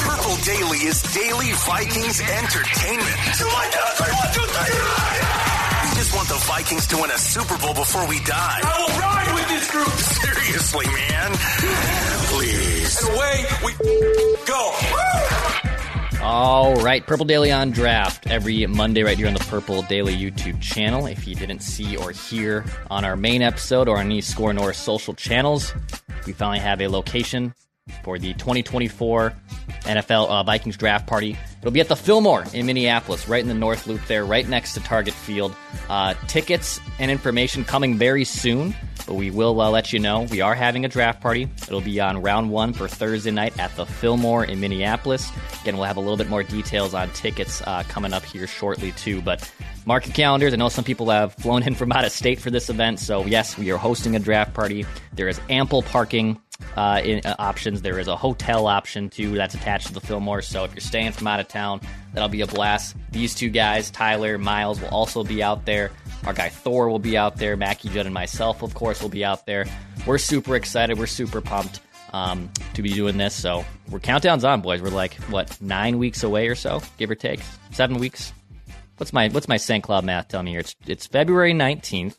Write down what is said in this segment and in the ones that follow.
Purple Daily is daily Vikings entertainment. We just want the Vikings to win a Super Bowl before we die. I will ride with this group. Seriously, man. Please. And away we go. All right, Purple Daily on draft every Monday right here on the Purple Daily YouTube channel. If you didn't see or hear on our main episode or on any Score North social channels, we finally have a location for the 2024 NFL uh, Vikings draft party. It'll be at the Fillmore in Minneapolis, right in the North Loop there, right next to Target Field. Uh, tickets and information coming very soon, but we will uh, let you know. We are having a draft party. It'll be on round one for Thursday night at the Fillmore in Minneapolis. Again, we'll have a little bit more details on tickets uh, coming up here shortly, too. But mark your calendars. I know some people have flown in from out of state for this event. So, yes, we are hosting a draft party. There is ample parking uh, in, uh, options. There is a hotel option too that's attached to the Fillmore. So if you're staying from out of town, that'll be a blast. These two guys, Tyler, Miles, will also be out there. Our guy Thor will be out there. Mackey Judd and myself, of course, will be out there. We're super excited. We're super pumped um, to be doing this. So we're countdown's on, boys. We're like what nine weeks away or so, give or take, seven weeks. What's my what's my St. Cloud math telling me here? It's it's February nineteenth.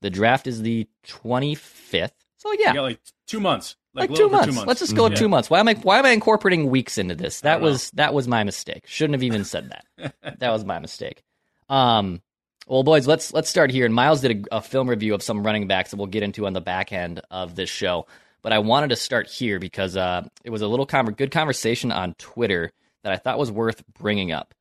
The draft is the twenty fifth. So yeah, You got like two months. Like, like two months. two months. Let's just go with Yeah. two months. Why am I why am I incorporating weeks into this? That don't know. was that was my mistake. Shouldn't have even said that. that was my mistake. Um well boys, let's let's start here. And Miles did a, a film review of some running backs that we'll get into on the back end of this show. But I wanted to start here because uh, it was a little conver- good conversation on Twitter that I thought was worth bringing up.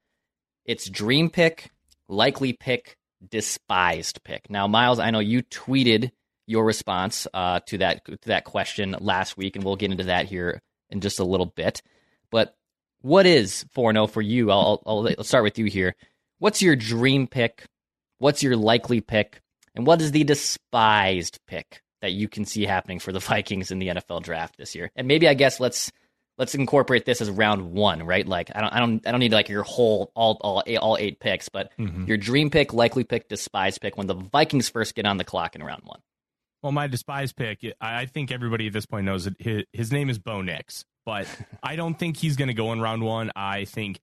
It's dream pick, likely pick, despised pick. Now, Miles, I know you tweeted your response uh, to that to that question last week, and we'll get into that here in just a little bit. But what is Forno for you? I'll, I'll, let's start with you here. What's your dream pick? What's your likely pick? And what is the despised pick that you can see happening for the Vikings in the NFL draft this year? And maybe I guess let's let's incorporate this as round one, right? Like I don't I don't I don't need like your whole all all eight, all eight picks, but your dream pick, likely pick, despised pick when the Vikings first get on the clock in round one. Well, my despised pick, I think everybody at this point knows that his, his name is Bo Nix, but I don't think he's going to go in round one. I think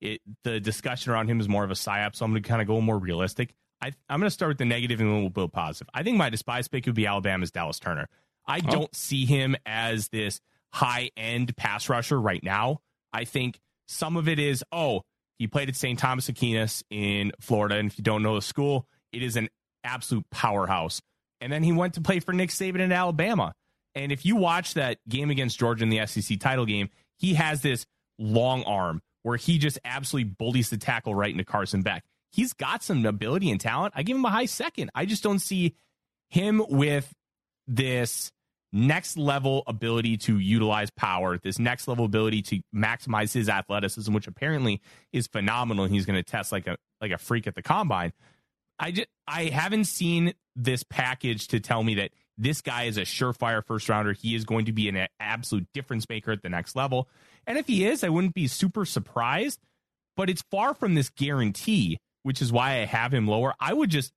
it the discussion around him is more of a psyop, so I'm going to kind of go more realistic. I, I'm going to start with the negative and then we'll build positive. I think my despised pick would be Alabama's Dallas Turner. I oh. don't see him as this high end pass rusher right now. I think some of it is, oh, he played at St. Thomas Aquinas in Florida. And if you don't know the school, it is an absolute powerhouse. And then he went to play for Nick Saban in Alabama. And if you watch that game against Georgia in the SEC title game, he has this long arm where he just absolutely bullies the tackle right into Carson Beck. He's got some ability and talent. I give him a high second. I just don't see him with this next level ability to utilize power, this next level ability to maximize his athleticism, which apparently is phenomenal. He's going to test like a like a freak at the combine. I just I haven't seen this package to tell me that this guy is a surefire first rounder. He is going to be an absolute difference maker at the next level. And if he is, I wouldn't be super surprised. But it's far from this guarantee, which is why I have him lower. I would just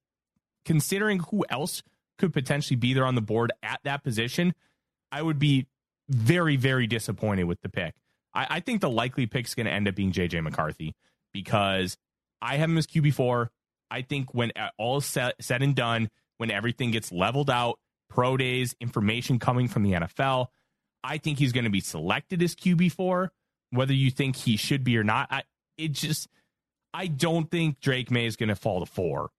considering who else could potentially be there on the board at that position, I would be very, very disappointed with the pick. I, I think the likely pick is going to end up being JJ McCarthy because I have him as QB4. I think when uh, all set, said and done, when everything gets leveled out, pro days, information coming from the NFL, I think he's going to be selected as QB4. Whether you think he should be or not, I, it just, I don't think Drake Maye is going to fall to four.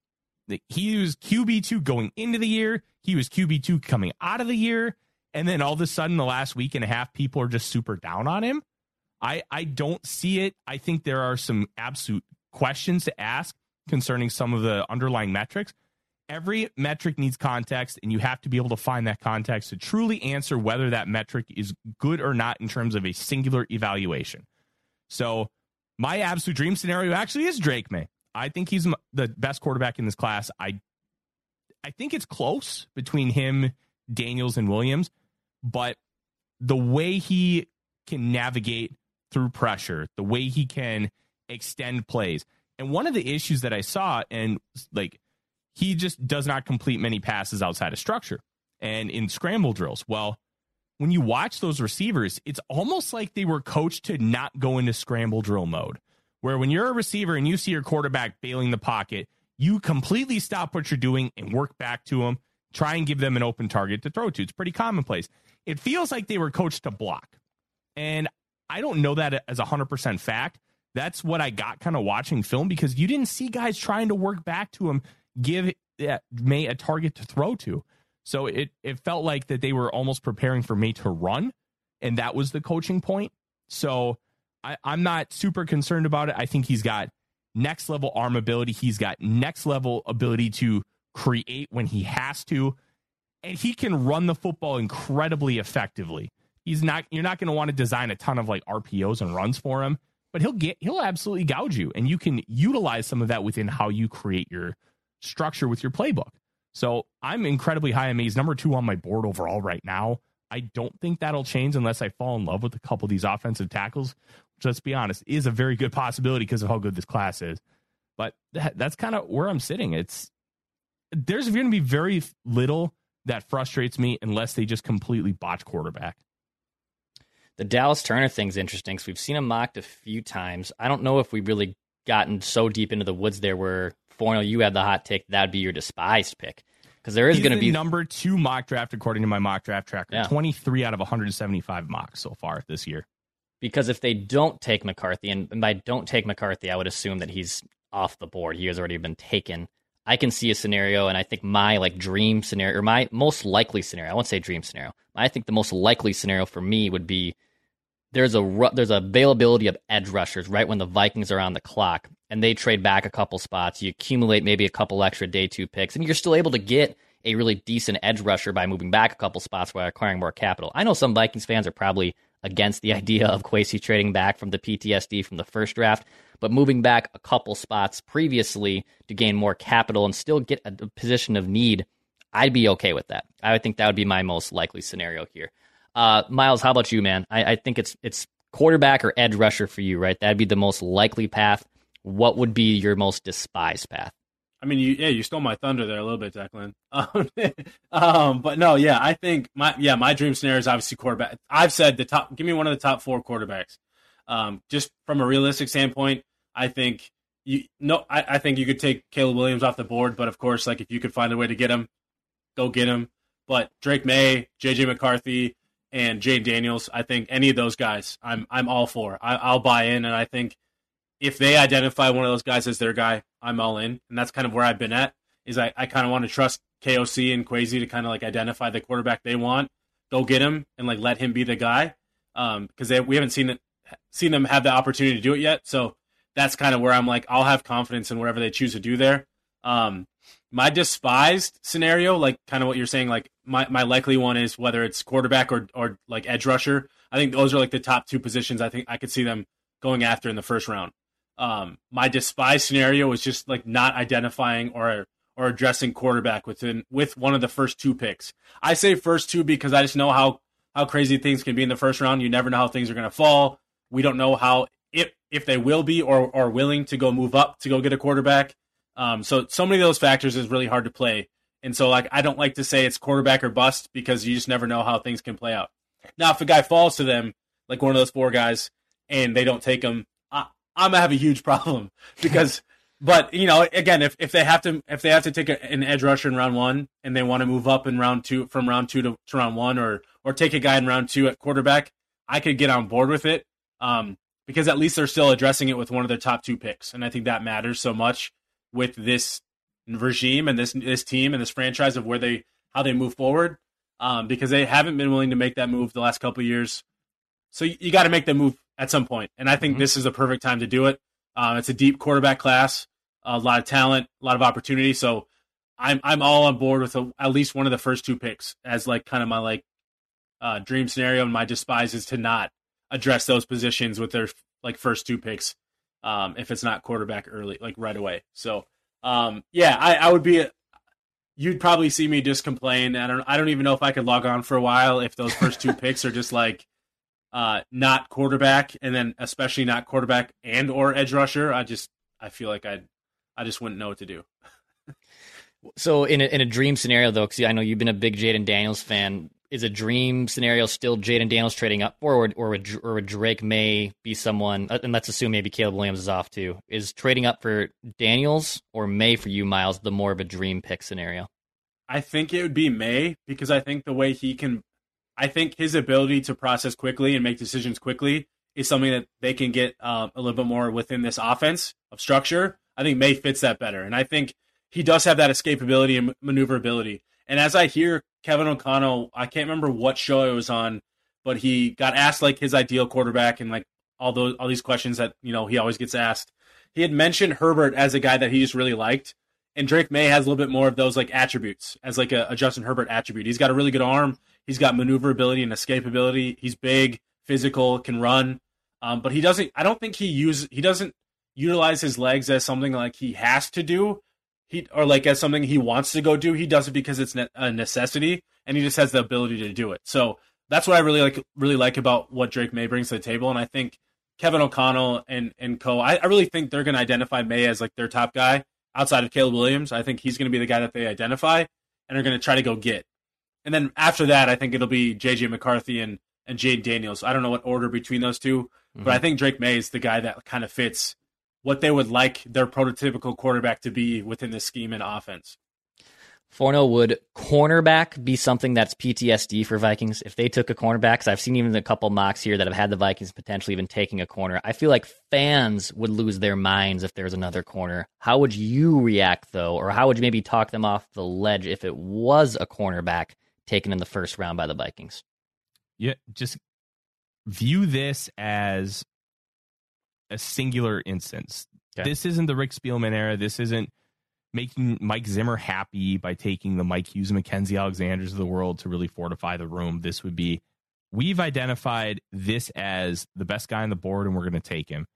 He was QB2 going into the year, he was QB2 coming out of the year. And then all of a sudden, the last week and a half, people are just super down on him. I, I don't see it. I think there are some absolute questions to ask concerning some of the underlying metrics. every metric needs context, and you have to be able to find that context to truly answer whether that metric is good or not in terms of a singular evaluation. So, my absolute dream scenario actually is Drake Maye. I think he's the best quarterback in this class. I I think it's close between him, Daniels, and Williams, but the way he can navigate through pressure, the way he can extend plays. And one of the issues that I saw, and like he just does not complete many passes outside of structure and in scramble drills. Well, when you watch those receivers, it's almost like they were coached to not go into scramble drill mode. Where when you're a receiver and you see your quarterback bailing the pocket, you completely stop what you're doing and work back to them, try and give them an open target to throw to. It's pretty commonplace. It feels like they were coached to block. And I don't know that as a 100% fact. That's what I got kind of watching film because you didn't see guys trying to work back to him, give Maye a target to throw to. So it, it felt like that they were almost preparing for Maye to run, and that was the coaching point. So I, I'm not super concerned about it. I think he's got next level arm ability. He's got next level ability to create when he has to, and he can run the football incredibly effectively. He's not you're not going to want to design a ton of like RPOs and runs for him, but he'll get he'll absolutely gouge you, and you can utilize some of that within how you create your structure with your playbook. So I'm incredibly high on He's number two on my board overall right now. I don't think that'll change unless I fall in love with a couple of these offensive tackles, which let's be honest, is a very good possibility because of how good this class is. But that, that's kind of where I'm sitting. It's there's going to be very little that frustrates me unless they just completely botch quarterback. The Dallas Turner thing's interesting because we've seen him mocked a few times. I don't know if we've really gotten so deep into the woods there where Forness, you had the hot take that'd be your despised pick because there is going to be number two mock draft according to my mock draft tracker. Yeah. Twenty three out of 175 mocks so far this year. Because if they don't take McCarthy, and by don't take McCarthy, I would assume that he's off the board. He has already been taken. I can see a scenario, and I think my like dream scenario, or my most likely scenario, I won't say dream scenario. I think the most likely scenario for me would be there's a there's availability of edge rushers right when the Vikings are on the clock, and they trade back a couple spots. You accumulate maybe a couple extra day two picks, and you're still able to get a really decent edge rusher by moving back a couple spots while acquiring more capital. I know some Vikings fans are probably against the idea of Kwesi trading back from the PTSD from the first draft, but moving back a couple spots previously to gain more capital and still get a position of need, I'd be okay with that. I would think that would be my most likely scenario here. Uh, Miles, how about you, man? I, I think it's it's quarterback or edge rusher for you, right? That'd be the most likely path. What would be your most despised path? I mean, you, yeah, you stole my thunder there a little bit, Declan. Um, um, but no, yeah, I think my yeah my dream scenario is obviously quarterback. I've said the top. Give me one of the top four quarterbacks. Um, just from a realistic standpoint, I think you no, I, I think you could take Caleb Williams off the board, but of course, like if you could find a way to get him, go get him. But Drake Maye, JJ McCarthy, and Jayden Daniels, I think any of those guys, I'm I'm all for. I, will buy in, and I think if they identify one of those guys as their guy, I'm all in, and that's kind of where I've been at. Is I, I kind of want to trust KOC and Kwesi to kind of like identify the quarterback they want, go get him, and like let him be the guy, because um, we haven't seen it seen them have the opportunity to do it yet. So that's kind of where I'm like, I'll have confidence in whatever they choose to do there. Um, my despised scenario, like kind of what you're saying, like my, my likely one is whether it's quarterback or, or like edge rusher. I think those are like the top two positions I think I could see them going after in the first round. Um, my despised scenario is just like not identifying or or addressing quarterback within with one of the first two picks. I say first two because I just know how how crazy things can be in the first round. You never know how things are going to fall. We don't know how if they will be or are willing to go move up to go get a quarterback. Um, so so many of those factors is really hard to play. And so like I don't like to say it's quarterback or bust because you just never know how things can play out. Now if a guy falls to them, like one of those four guys, and they don't take him, I, I'm gonna have a huge problem because. but you know, again, if, if they have to if they have to take a, an edge rusher in round one and they want to move up in round two from round two to, to round one, or or take a guy in round two at quarterback, I could get on board with it um, because at least they're still addressing it with one of their top two picks, and I think that matters so much with this regime and this this team and this franchise of where they how they move forward um, because they haven't been willing to make that move the last couple years. So you, you got to make the move at some point, and I think mm-hmm. this is the perfect time to do it. Um, it's a deep quarterback class, a lot of talent, a lot of opportunity. So I'm I'm all on board with a, at least one of the first two picks as like kind of my like uh, dream scenario. And my despise is to not address those positions with their like first two picks um, if it's not quarterback early, like right away. So um, yeah, I, I would be. You'd probably see me just complain. I don't. I don't even know if I could log on for a while if those first two picks are just like uh, not quarterback, and then especially not quarterback and or edge rusher. I just I feel like I I just wouldn't know what to do. so in a, in a dream scenario though, because I know you've been a big Jayden Daniels fan, is a dream scenario still Jayden Daniels trading up, or or would, or would Drake Maye be someone? Uh, and let's assume maybe Caleb Williams is off too. Is trading up for Daniels or Maye for you, Miles, the more of a dream pick scenario? I think it would be Maye because I think the way he can, I think his ability to process quickly and make decisions quickly is something that they can get uh, a little bit more within this offense of structure. I think Maye fits that better, and I think he does have that escapability and maneuverability. And as I hear Kevin O'Connell, I can't remember what show it was on, but he got asked like his ideal quarterback and like all those all these questions that you know he always gets asked. He had mentioned Herbert as a guy that he just really liked, and Drake Maye has a little bit more of those like attributes as like a, a Justin Herbert attribute. He's got a really good arm. He's got maneuverability and escapability. He's big, physical, can run. Um, but he doesn't. I don't think he use he doesn't utilize his legs as something like he has to do he or like as something he wants to go do. He does it because it's a necessity, and he just has the ability to do it. So that's what I really like really like about what Drake Maye brings to the table. And I think Kevin O'Connell and and co. I, I really think they're going to identify Maye as like their top guy outside of Caleb Williams. I think he's going to be the guy that they identify and are going to try to go get. And then after that, I think it'll be JJ McCarthy and and Jayden Daniels. I don't know what order between those 2 mm-hmm. but I think Drake Maye is the guy that kind of fits what they would like their prototypical quarterback to be within the scheme and offense. Forno, would cornerback be something that's PTSD for Vikings? If they took a cornerback, because I've seen even a couple mocks here that have had the Vikings potentially even taking a corner. I feel like fans would lose their minds if there's another corner. How would you react, though? Or how would you maybe talk them off the ledge if it was a cornerback taken in the first round by the Vikings? Yeah, just view this as a singular instance. Okay. This isn't the Rick Spielman era. This isn't making Mike Zimmer happy by taking the Mike Hughes and Mackensie Alexanders of the world to really fortify the room. This would be we've identified this as the best guy on the board and we're going to take him.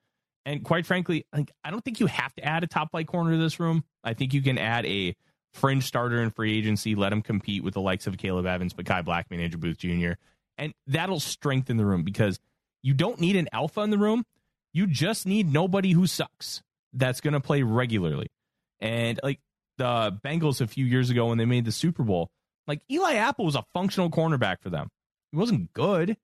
And quite frankly, like, I don't think you have to add a top flight corner to this room. I think you can add a fringe starter in free agency, let him compete with the likes of Akayleb Evans, Mekhi Blackmon, Andrew Booth Jr., and that'll strengthen the room because you don't need an alpha in the room. You just need nobody who sucks that's going to play regularly. And like the Bengals a few years ago when they made the Super Bowl, like Eli Apple was a functional cornerback for them. He wasn't good,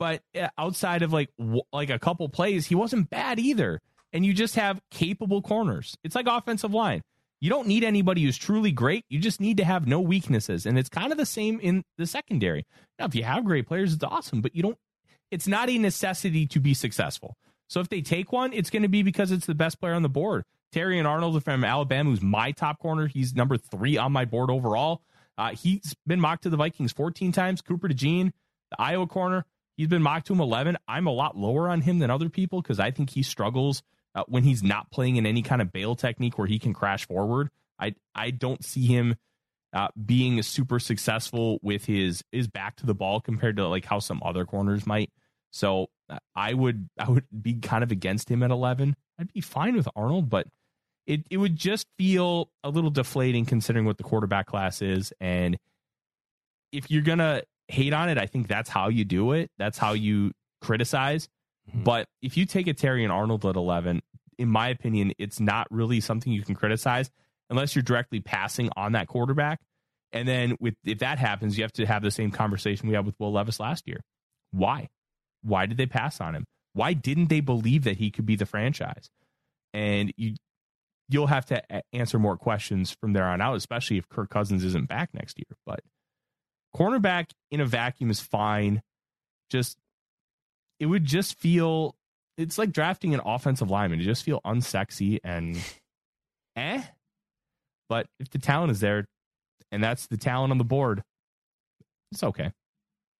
but eh, outside of like like a couple plays, he wasn't bad either. And you just have capable corners. It's like offensive line. You don't need anybody who's truly great. You just need to have no weaknesses. And it's kind of the same in the secondary. Now, if you have great players, it's awesome, but you don't, it's not a necessity to be successful. So if they take one, it's going to be because it's the best player on the board. Terrion Arnold from Alabama, who's my top corner. He's number three on my board overall. Uh, he's been mocked to the Vikings 14 times. Cooper DeJean, the Iowa corner, he's been mocked to him 11. I'm a lot lower on him than other people because I think he struggles uh, when he's not playing in any kind of bail technique where he can crash forward. I I don't see him uh, being super successful with his his back to the ball compared to like how some other corners might. So I would I would be kind of against him at 11. I'd be fine with Arnold, but it it would just feel a little deflating considering what the quarterback class is and if you're going to hate on it, I think that's how you do it. That's how you criticize. Mm-hmm. But if you take a Terrion Arnold at 11, in my opinion, it's not really something you can criticize unless you're directly passing on that quarterback. And then with if that happens, you have to have the same conversation we had with Will Levis last year. Why? Why did they pass on him? Why didn't they believe that he could be the franchise? And you you'll have to answer more questions from there on out, especially if Kirk Cousins isn't back next year. But cornerback in a vacuum is fine. Just it would just feel it's like drafting an offensive lineman. It just feel unsexy and eh. But if the talent is there, and that's the talent on the board, it's okay.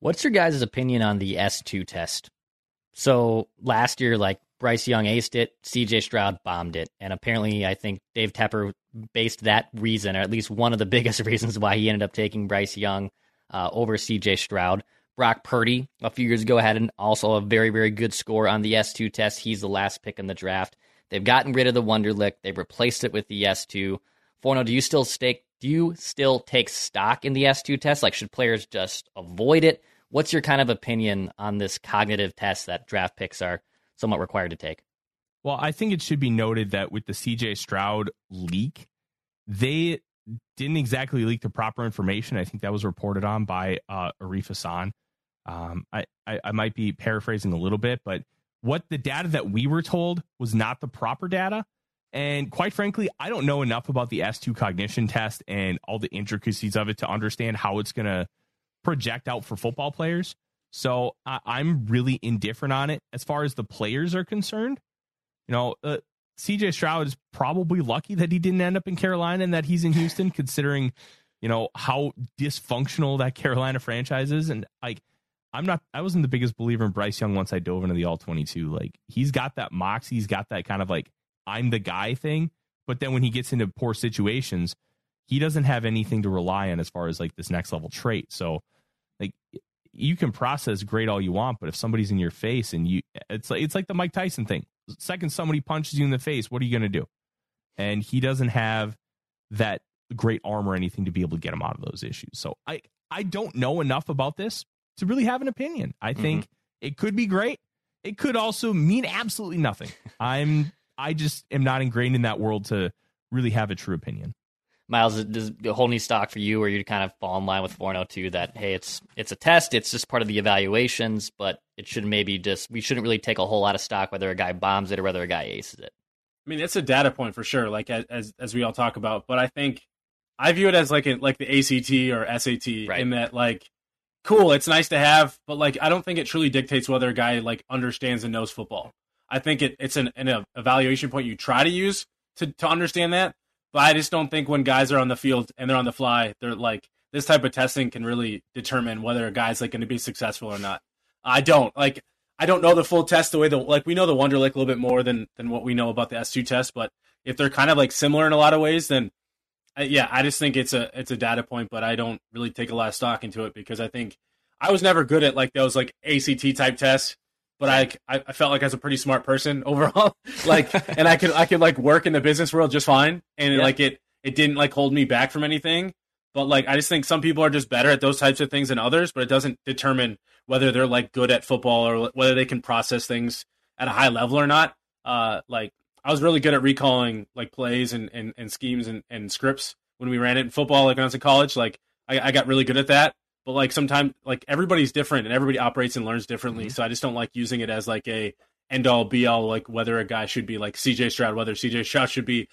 What's your guys' opinion on the S2 test? So last year, like Bryce Young aced it, CJ Stroud bombed it. And apparently, I think Dave Tepper based that reason, or at least one of the biggest reasons why he ended up taking Bryce Young uh, over CJ Stroud. Brock Purdy a few years ago had an, also a very, very good score on the S2 test. He's the last pick in the draft. They've gotten rid of the Wonderlic. They've replaced it with the S2. Forno, do you still stake? Do you still take stock in the S2 test? Like, should players just avoid it? What's your kind of opinion on this cognitive test that draft picks are somewhat required to take? Well, I think it should be noted that with the CJ Stroud leak, they didn't exactly leak the proper information. I think that was reported on by uh, Arif Hassan. Um, I, I, I might be paraphrasing a little bit, but what the data that we were told was not the proper data. And quite frankly, I don't know enough about the S2 cognition test and all the intricacies of it to understand how it's going to project out for football players. So I, I'm really indifferent on it as far as the players are concerned. You know, uh, CJ Stroud is probably lucky that he didn't end up in Carolina and that he's in Houston, considering, you know, how dysfunctional that Carolina franchise is. And like, I'm not, I wasn't the biggest believer in Bryce Young once I dove into the all 22. Like, he's got that moxie, he's got that kind of like, I'm the guy thing. But then when he gets into poor situations, he doesn't have anything to rely on as far as like this next level trait. So, like, you can process great all you want, but if somebody's in your face and you, it's like it's like the Mike Tyson thing. Second, somebody punches you in the face, what are you going to do? And he doesn't have that great arm or anything to be able to get him out of those issues. So I I don't know enough about this to really have an opinion. I think mm-hmm. it could be great. It could also mean absolutely nothing. I'm I just am not ingrained in that world to really have a true opinion. Miles, does the whole new stock for you, or you kind of fall in line with 402 that hey, it's it's a test, it's just part of the evaluations, but it should maybe just we shouldn't really take a whole lot of stock whether a guy bombs it or whether a guy aces it. I mean, it's a data point for sure, like as as we all talk about. But I think I view it as like a, like the ACT or SAT right. in that like cool, it's nice to have, but like I don't think it truly dictates whether a guy like understands and knows football. I think it, it's an, an evaluation point you try to use to, to understand that. But I just don't think when guys are on the field and they're on the fly, they're like this type of testing can really determine whether a guy's like going to be successful or not. I don't like. I don't know the full test the way that like we know the Wonderlic a little bit more than than what we know about the S2 test, but if they're kind of like similar in a lot of ways, then uh, yeah, I just think it's a it's a data point, but I don't really take a lot of stock into it because I think I was never good at like those like ACT type tests but I, I felt like I was a pretty smart person overall. like, and I could, I could like work in the business world just fine. And yeah. like it, it didn't like hold me back from anything. But like, I just think some people are just better at those types of things than others, but it doesn't determine whether they're like good at football or whether they can process things at a high level or not. Uh, like I was really good at recalling like plays and, and, and schemes and, and scripts when we ran it in football, like when I was in college, like I, I got really good at that but like sometimes like everybody's different and everybody operates and learns differently. Mm-hmm. So I just don't like using it as like a end all be all like whether a guy should be like CJ Stroud, whether CJ Stroud should be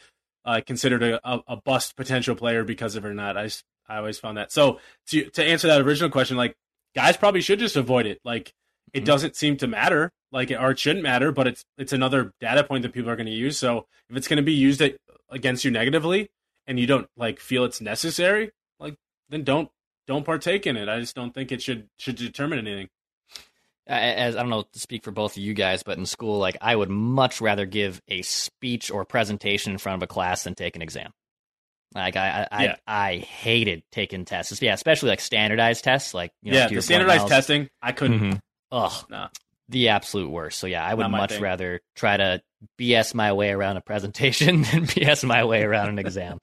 uh, considered a, a, bust potential player because of it or not. I just, I always found that. So to to answer that original question, like guys probably should just avoid it. Like it mm-hmm. doesn't seem to matter, like or it shouldn't matter, but it's it's another data point that people are going to use. So if it's going to be used against you negatively and you don't like feel it's necessary, like then don't don't partake in it. I just don't think it should should determine anything. As I don't know to speak for both of you guys, but in school, like I would much rather give a speech or presentation in front of a class than take an exam. Like I, I, yeah. I, I, hated taking tests. Yeah, especially like standardized tests. Like you know, yeah, the standardized testing, I couldn't. Mm-hmm. Ugh, nah. the absolute worst. So yeah, I would much thing. rather try to BS my way around a presentation than BS my way around an exam.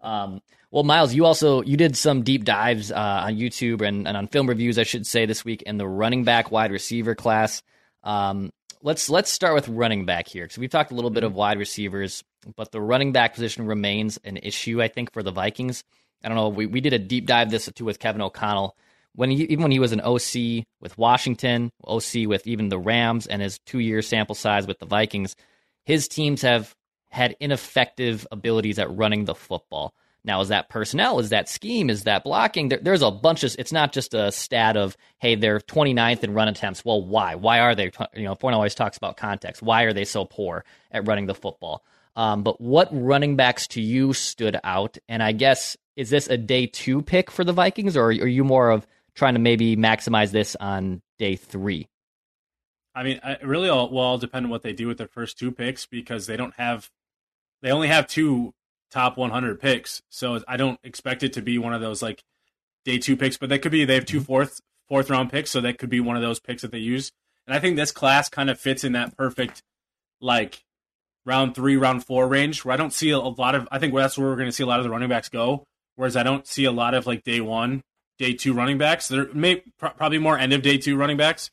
Um, well, Miles, you also you did some deep dives uh, on YouTube and, and, on film reviews, I should say, this week in the running back wide receiver class. Um, let's let's start with running back here because we've talked a little bit of wide receivers, but the running back position remains an issue, I think, for the Vikings. I don't know. We we did a deep dive this too with Kevin O'Connell when he, even when he was an OC with Washington, OC with even the Rams, and his two year sample size with the Vikings. His teams have had ineffective abilities at running the football. Now, is that personnel? Is that scheme? Is that blocking? There, there's a bunch of. It's not just a stat of hey, they're 29th in run attempts. Well, why? Why are they? You know, Forno always talks about context. Why are they so poor at running the football? Um, but what running backs to you stood out? And I guess is this a day two pick for the Vikings, or are you more of trying to maybe maximize this on day three? I mean, it really all, will all depend on what they do with their first two picks because they don't have, they only have two top 100 picks. So I don't expect it to be one of those like day two picks, but that could be they have two mm-hmm. fourth fourth round picks, so that could be one of those picks that they use. And I think this class kind of fits in that perfect like round three, round four range where I don't see a lot of. I think that's where we're going to see a lot of the running backs go. Whereas I don't see a lot of like day one, day two running backs. There may probably more end of day two running backs.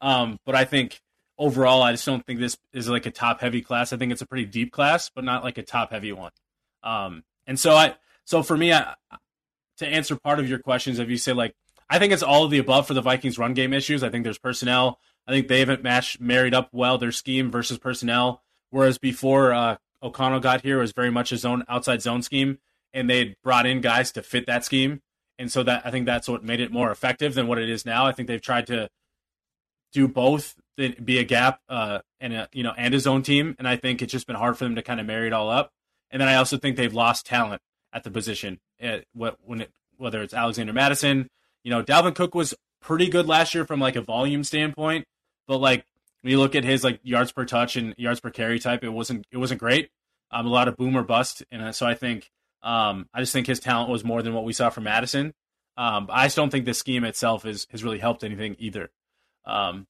Um, but I think overall, I just don't think this is like a top heavy class. I think it's a pretty deep class, but not like a top heavy one. Um, and so I, so for me, I, to answer part of your questions, if you say like, I think it's all of the above for the Vikings run game issues. I think there's personnel. I think they haven't matched married up well their scheme versus personnel. Whereas before uh, O'Connell got here, was very much a zone outside zone scheme, and they brought in guys to fit that scheme. And so that I think that's what made it more effective than what it is now. I think they've tried to do both, be a gap uh, and a you know and a zone team, and I think it's just been hard for them to kind of marry it all up. And then I also think they've lost talent at the position. Eh, what when it whether it's Alexander Mattison, you know, Dalvin Cook was pretty good last year from like a volume standpoint, but like when you look at his like yards per touch and yards per carry type, it wasn't it wasn't great. Um, a lot of boom or bust, and uh, so I think um, I just think his talent was more than what we saw from Mattison. Um, I just don't think the scheme itself is has really helped anything either. Um,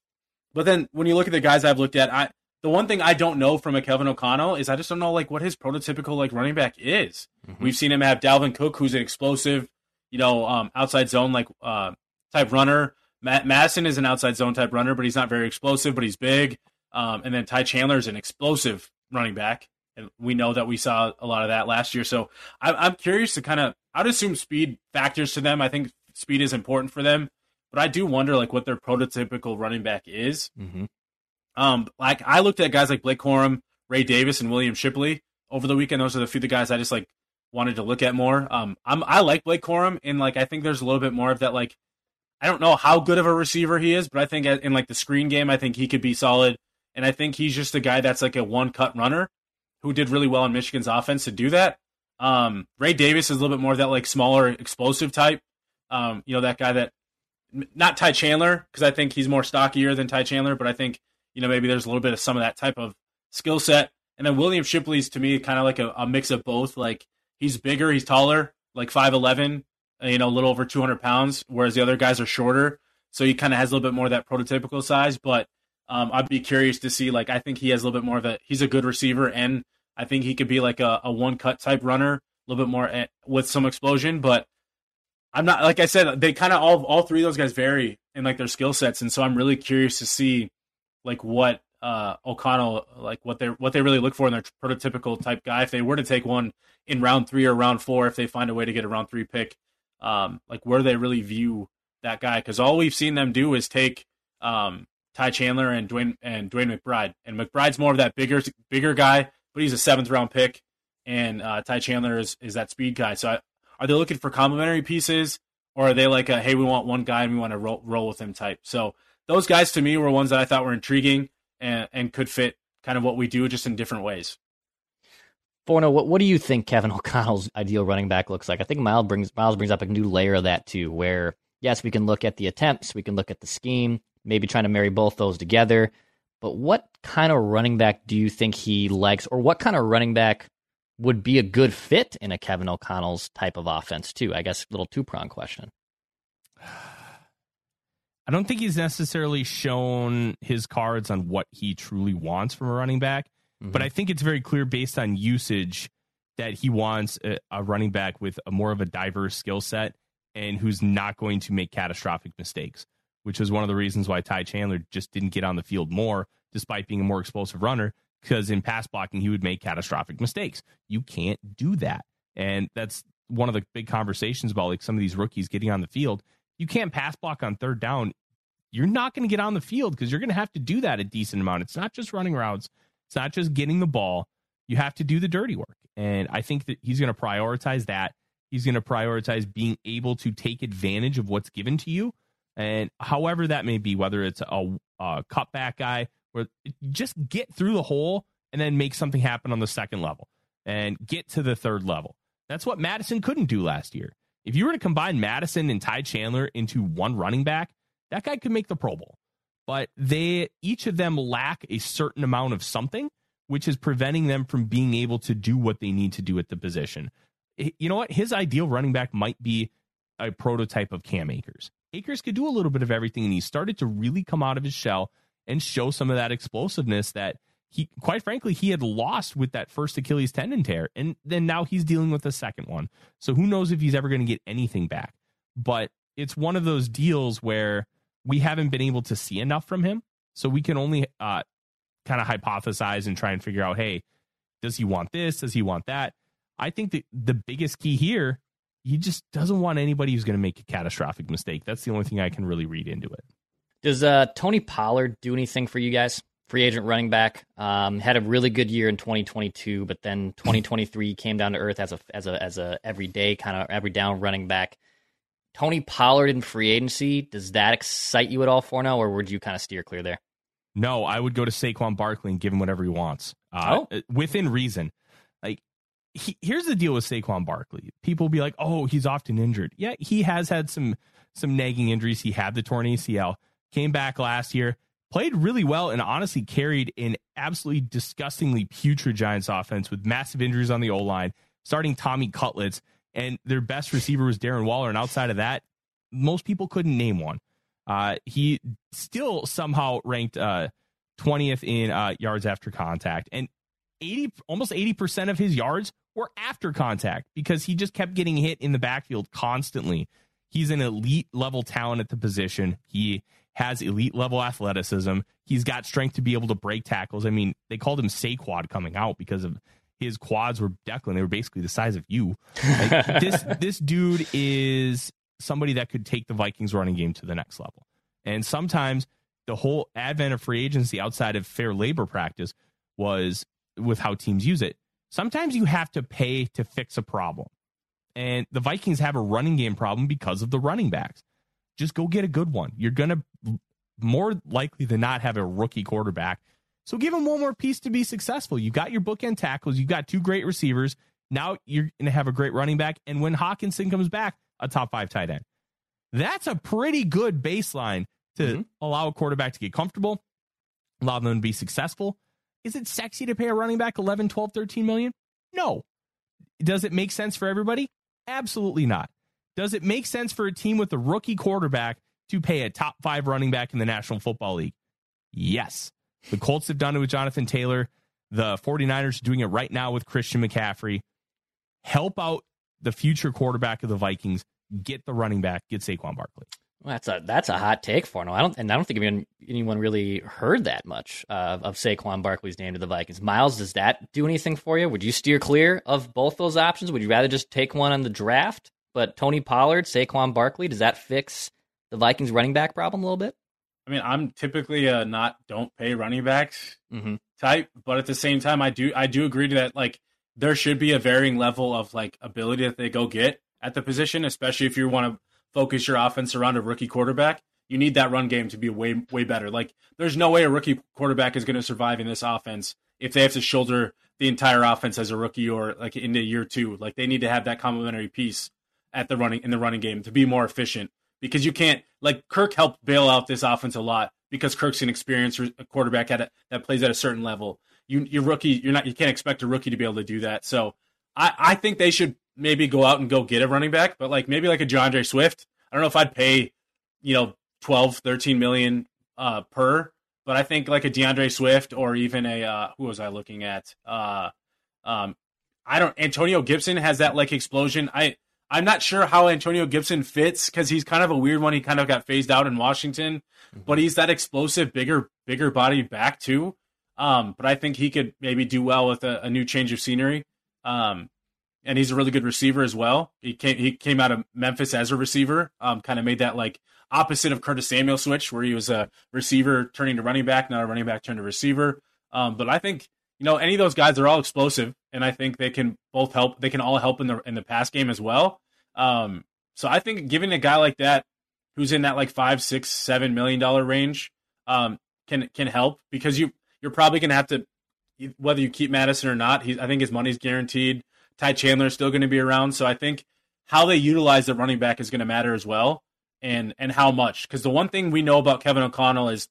but then when you look at the guys I've looked at, I the one thing I don't know from a Kevin O'Connell is I just don't know like what his prototypical like running back is. Mm-hmm. We've seen him have Dalvin Cook, who's an explosive, you know, um, outside zone like uh, type runner. Matt Mattison is an outside zone type runner, but he's not very explosive, but he's big. Um, and then Ty Chandler is an explosive running back, and we know that we saw a lot of that last year. So I, am curious to kind of I'd assume speed factors to them. I think speed is important for them, but I do wonder like what their prototypical running back is. Mm-hmm. Um, like I looked at guys like Blake Corum, Ray Davis, and William Shipley over the weekend. Those are the few the guys I just like wanted to look at more. Um, I'm I like Blake Corum, and like I think there's a little bit more of that. Like I don't know how good of a receiver he is, but I think in like the screen game, I think he could be solid. And I think he's just a guy that's like a one cut runner who did really well in Michigan's offense to do that. Um, Ray Davis is a little bit more of that like smaller explosive type. Um, you know that guy that not Ty Chandler because I think he's more stockier than Ty Chandler, but I think you know, maybe there's a little bit of some of that type of skill set. And then William Shipley's to me kind of like a, a, mix of both. Like he's bigger, he's taller, like 5'11, uh, you know, a little over 200 pounds, whereas the other guys are shorter. So he kind of has a little bit more of that prototypical size. But um, I'd be curious to see, like, I think he has a little bit more of a, he's a good receiver. And I think he could be like a, a one cut type runner, a little bit more at, eh, with some explosion. But I'm not, like I said, they kind of all, all three of those guys vary in like their skill sets. And so I'm really curious to see like what uh, O'Connell like what they what they really look for in their prototypical type guy. If they were to take one in round three or round four, if they find a way to get a round three pick, um, like where they really view that guy. Because all we've seen them do is take um, Ty Chandler and DeWayne and Dwayne McBride, and McBride's more of that bigger bigger guy, but he's a seventh round pick, and uh, Ty Chandler is is that speed guy. So I, are they looking for complementary pieces, or are they like a hey we want one guy and we want to roll, roll with him type? So those guys to me were ones that I thought were intriguing and, and could fit kind of what we do just in different ways. Forno, what, what do you think Kevin O'Connell's ideal running back looks like? I think Miles brings Miles brings up a new layer of that too, where yes, we can look at the attempts, we can look at the scheme, maybe trying to marry both those together. But what kind of running back do you think he likes, or what kind of running back would be a good fit in a Kevin O'Connell's type of offense too? I guess a little two prong question. I don't think he's necessarily shown his cards on what he truly wants from a running back, mm-hmm. but I think it's very clear based on usage that he wants a, a running back with a more of a diverse skill set and who's not going to make catastrophic mistakes, which is one of the reasons why Ty Chandler just didn't get on the field more, despite being a more explosive runner, because in pass blocking, he would make catastrophic mistakes. You can't do that. And that's one of the big conversations about like some of these rookies getting on the field you can't pass block on third down, you're not going to get on the field because you're going to have to do that a decent amount. It's not just running routes, it's not just getting the ball. You have to do the dirty work. And I think that he's going to prioritize that. He's going to prioritize being able to take advantage of what's given to you. And however that may be, whether it's a, a cutback guy or just get through the hole and then make something happen on the second level and get to the third level. That's what Mattison couldn't do last year. If you were to combine Mattison and Ty Chandler into one running back, that guy could make the Pro Bowl. But they each of them lack a certain amount of something, which is preventing them from being able to do what they need to do at the position. You know what? His ideal running back might be a prototype of Cam Akers. Akers could do a little bit of everything, and he started to really come out of his shell and show some of that explosiveness that he, quite frankly, he had lost with that first Achilles tendon tear, and then now he's dealing with the second one. So who knows if he's ever going to get anything back? But it's one of those deals where we haven't been able to see enough from him, so we can only uh, kind of hypothesize and try and figure out, hey, does he want this? Does he want that? I think that the biggest key here, he just doesn't want anybody who's going to make a catastrophic mistake. That's the only thing I can really read into it. Does uh, Tony Pollard do anything for you guys? Free agent running back, um, had a really good year in 2022, but then 2023 came down to earth as a as a as a everyday kind of every down running back. Tony Pollard in free agency, does that excite you at all Forno, or would you kind of steer clear there? No, I would go to Saquon Barkley and give him whatever he wants, uh, oh. within reason. Like, he, here's the deal with Saquon Barkley. People be like, "Oh, he's often injured." Yeah, he has had some some nagging injuries. He had the torn ACL, came back last year, played really well, and honestly carried an absolutely disgustingly putrid Giants offense with massive injuries on the O line, starting Tommy Cutlets and their best receiver was Darren Waller. And outside of that, most people couldn't name one. Uh, he still somehow ranked uh, 20th in uh, yards after contact, and 80 almost 80% of his yards were after contact because he just kept getting hit in the backfield constantly. He's an elite level talent at the position. He has elite level athleticism. He's got strength to be able to break tackles. I mean, they called him Saquad coming out because of his quads were Declan. They were basically the size of you. Like, this this dude is somebody that could take the Vikings running game to the next level. And sometimes the whole advent of free agency outside of fair labor practice was with how teams use it. Sometimes you have to pay to fix a problem. And the Vikings have a running game problem because of the running backs. Just go get a good one. You're going to more likely than not have a rookie quarterback so give him one more piece to be successful. You got your bookend tackles, you got two great receivers. Now you're going to have a great running back. And when Hockenson comes back, a top five tight end. That's a pretty good baseline to mm-hmm. allow a quarterback to get comfortable, allow them to be successful. Is it sexy to pay a running back 11, 12, 13 million? No. Does it make sense for everybody? Absolutely not. Does it make sense for a team with a rookie quarterback to pay a top five running back in the National Football League? Yes. The Colts have done it with Jonathan Taylor. The 49ers are doing it right now with Christian McCaffrey. Help out the future quarterback of the Vikings. Get the running back. Get Saquon Barkley. Well, that's a that's a hot take Forno. I don't and I don't think even anyone really heard that much of Saquon Barkley's name to the Vikings. Miles, does that do anything for you? Would you steer clear of both those options? Would you rather just take one on the draft? But Tony Pollard, Saquon Barkley, does that fix the Vikings running back problem a little bit? I mean, I'm typically a not don't pay running backs mm-hmm. type, but at the same time, I do I do agree to that. Like, there should be a varying level of like ability that they go get at the position, especially if you want to focus your offense around a rookie quarterback. You need that run game to be way way better. Like, there's no way a rookie quarterback is going to survive in this offense if they have to shoulder the entire offense as a rookie or like into year two. Like, they need to have that complementary piece at the running in the running game to be more efficient because you can't like Kirk helped bail out this offense a lot because Kirk's an experienced quarterback at a, that plays at a certain level. You your rookie, you're not you can't expect a rookie to be able to do that. So I I think they should maybe go out and go get a running back, but like maybe like a D'Andre Swift. I don't know if I'd pay, you know, 12, 13 million uh, per, but I think like a D'Andre Swift or even a uh, who was I looking at? Uh, um, I don't. Antonio Gibson has that like explosion. I I'm not sure how Antonio Gibson fits because he's kind of a weird one. He kind of got phased out in Washington, mm-hmm. but he's that explosive, bigger, bigger body back too. Um, but I think he could maybe do well with a, a new change of scenery. Um, and he's a really good receiver as well. He came he came out of Memphis as a receiver. Um, kind of made that like opposite of Curtis Samuel switch, where he was a receiver turning to running back, not a running back turned to receiver. Um, but I think you know any of those guys are all explosive, and I think they can both help. They can all help in the in the pass game as well. Um, so I think giving a guy like that, who's in that like five, six, seven million dollar range, um, can can help because you you're probably going to have to whether you keep Mattison or not. He, I think his money's guaranteed. Ty Chandler is still going to be around, so I think how they utilize the running back is going to matter as well, and and how much. Because the one thing we know about Kevin O'Connell is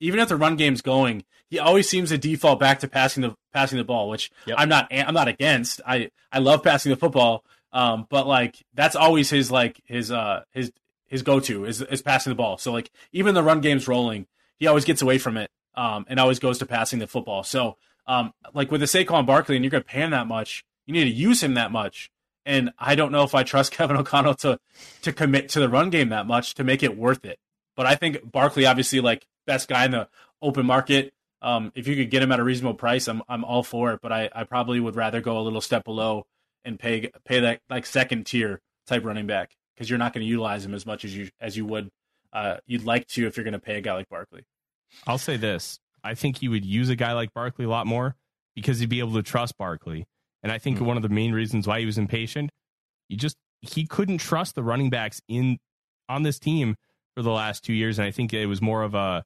even if the run game's going, he always seems to default back to passing the passing the ball, which Yep. I'm not I'm not against. I I love passing the football, um, but like that's always his like his uh his his go to is is passing the ball. So like even the run game's rolling, he always gets away from it, um, and always goes to passing the football. So um, like with the Saquon Barkley, and you're gonna pay him that much, you need to use him that much. And I don't know if I trust Kevin O'Connell to to commit to the run game that much to make it worth it. But I think Barkley, obviously, like best guy in the open market. Um, if you could get him at a reasonable price, I'm I'm all for it. But I, I probably would rather go a little step below and pay pay that like second tier type running back because you're not going to utilize him as much as you as you would uh, you'd like to if you're going to pay a guy like Barkley. I'll say this. I think he would use a guy like Barkley a lot more because he'd be able to trust Barkley. And I think Hmm. one of the main reasons why he was impatient, he just he couldn't trust the running backs in on this team for the last two years. And I think it was more of a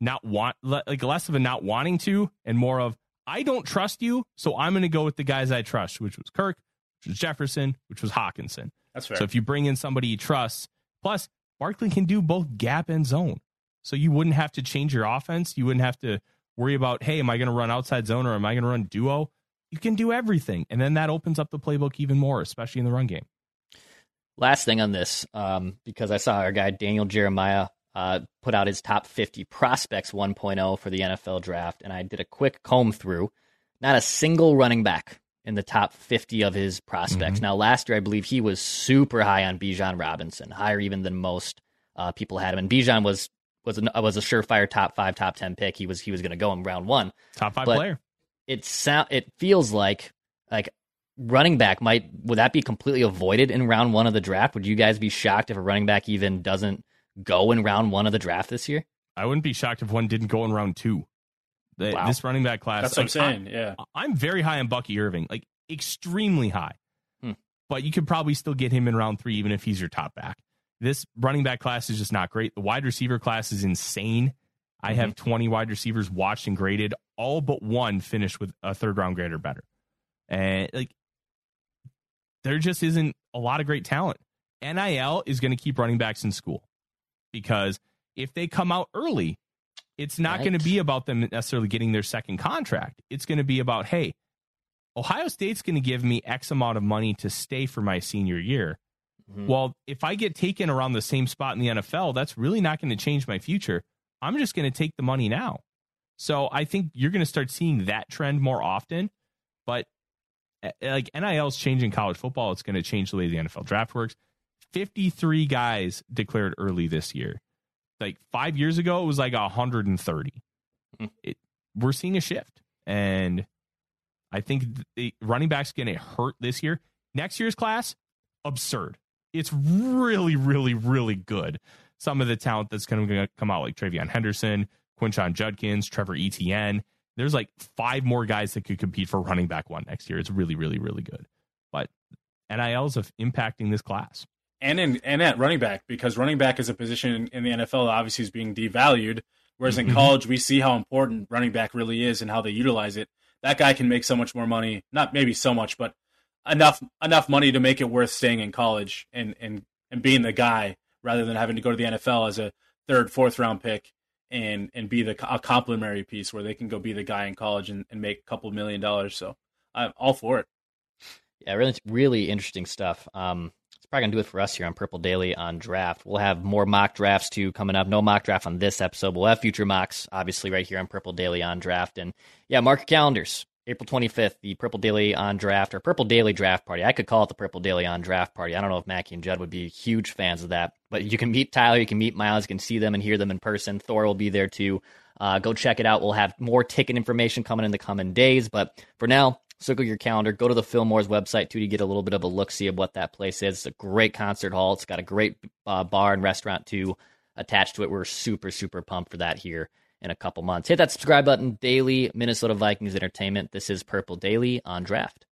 not want like less of a not wanting to and more of I don't trust you, so I'm going to go with the guys I trust, which was Kirk, which was Jefferson, which was Hockenson. That's fair. So if you bring in somebody you trust, plus Barkley can do both gap and zone. So you wouldn't have to change your offense. You wouldn't have to worry about, hey, am I going to run outside zone or am I going to run duo? You can do everything. And then that opens up the playbook even more, especially in the run game. Last thing on this, um, because I saw our guy Daniel Jeremiah uh, put out his top 50 prospects 1.0 for the NFL draft, and I did a quick comb through. Not a single running back in the top 50 of his prospects. Now, last year, I believe he was super high on Bijan Robinson, higher even than most uh, people had him. And Bijan was was a, was a surefire top five, top 10 pick. He was he was going to go in round one Top five But- player. it sound it feels like like running back might would that be completely avoided in round one of the draft? Would you guys be shocked if a running back even doesn't go in round one of the draft this year? I wouldn't be shocked if one didn't go in round two. The- Wow. This running back class. That's what I'm like, saying. yeah. I, am very high on Bucky Irving, like extremely high. Hmm. But you could probably still get him in round three, even if he's your top back. This running back class is just not great. The wide receiver class is insane. I have 20 wide receivers watched and graded. All but one finished with a third round grade or better. And like, there just isn't a lot of great talent. NIL is going to keep running backs in school because if they come out early, it's not Right. going to be about them necessarily getting their second contract. It's going to be about, hey, Ohio State's going to give me X amount of money to stay for my senior year. Mhm. Well, if I get taken around the same spot in the NFL, that's really not going to change my future. I'm just going to take the money now. So I think you're going to start seeing that trend more often. But uh, like NIL is changing college football, it's going to change the way the NFL draft works. 53 guys declared early this year. Like five years ago, it was like 130. Hmm. It, we're seeing a shift. And I think the running back's going to hurt this year. Next year's class, absurd. It's really, really, really good. Some of the talent that's going to come out, like TreVeyon Henderson, Quinshon Judkins, Trevor Etienne. There's like five more guys that could compete for running back one next year. It's really, really, really good. But NILs of impacting this class. And in and at running back because running back is a position in, the NFL that obviously is being devalued. Whereas in Mhm. college, we see how important running back really is and how they utilize it. That guy can make so much more money, not maybe so much, but enough enough money to make it worth staying in college and and and being the guy rather than having to go to the NFL as a third, fourth round pick and and be the a complimentary piece where they can go be the guy in college and, and make a couple million dollars. So I'm all for it. Yeah, really, really interesting stuff. Um, it's probably gonna do it for us here on Purple Daily on draft. We'll have more mock drafts too coming up. No mock draft on this episode. We'll have future mocks, obviously, right here on Purple Daily on draft. And yeah, mark your calendars. April 25th, the Purple Daily on draft or Purple Daily draft party. I could call it the Purple Daily on draft party. I don't know if Mackey and Judd would be huge fans of that, but you can meet Tyler, you can meet Miles, you can see them and hear them in person. Thor will be there too. Uh, go check it out. We'll have more ticket information coming in the coming days, but for now, circle your calendar. Go to the Fillmore's website too to get a little bit of a look see of what that place is. It's a great concert hall. It's got a great uh, bar and restaurant too attached to it. We're super super pumped for that here in a couple months. Hit that subscribe button. Daily Minnesota Vikings entertainment. This is Purple Daily on Draft.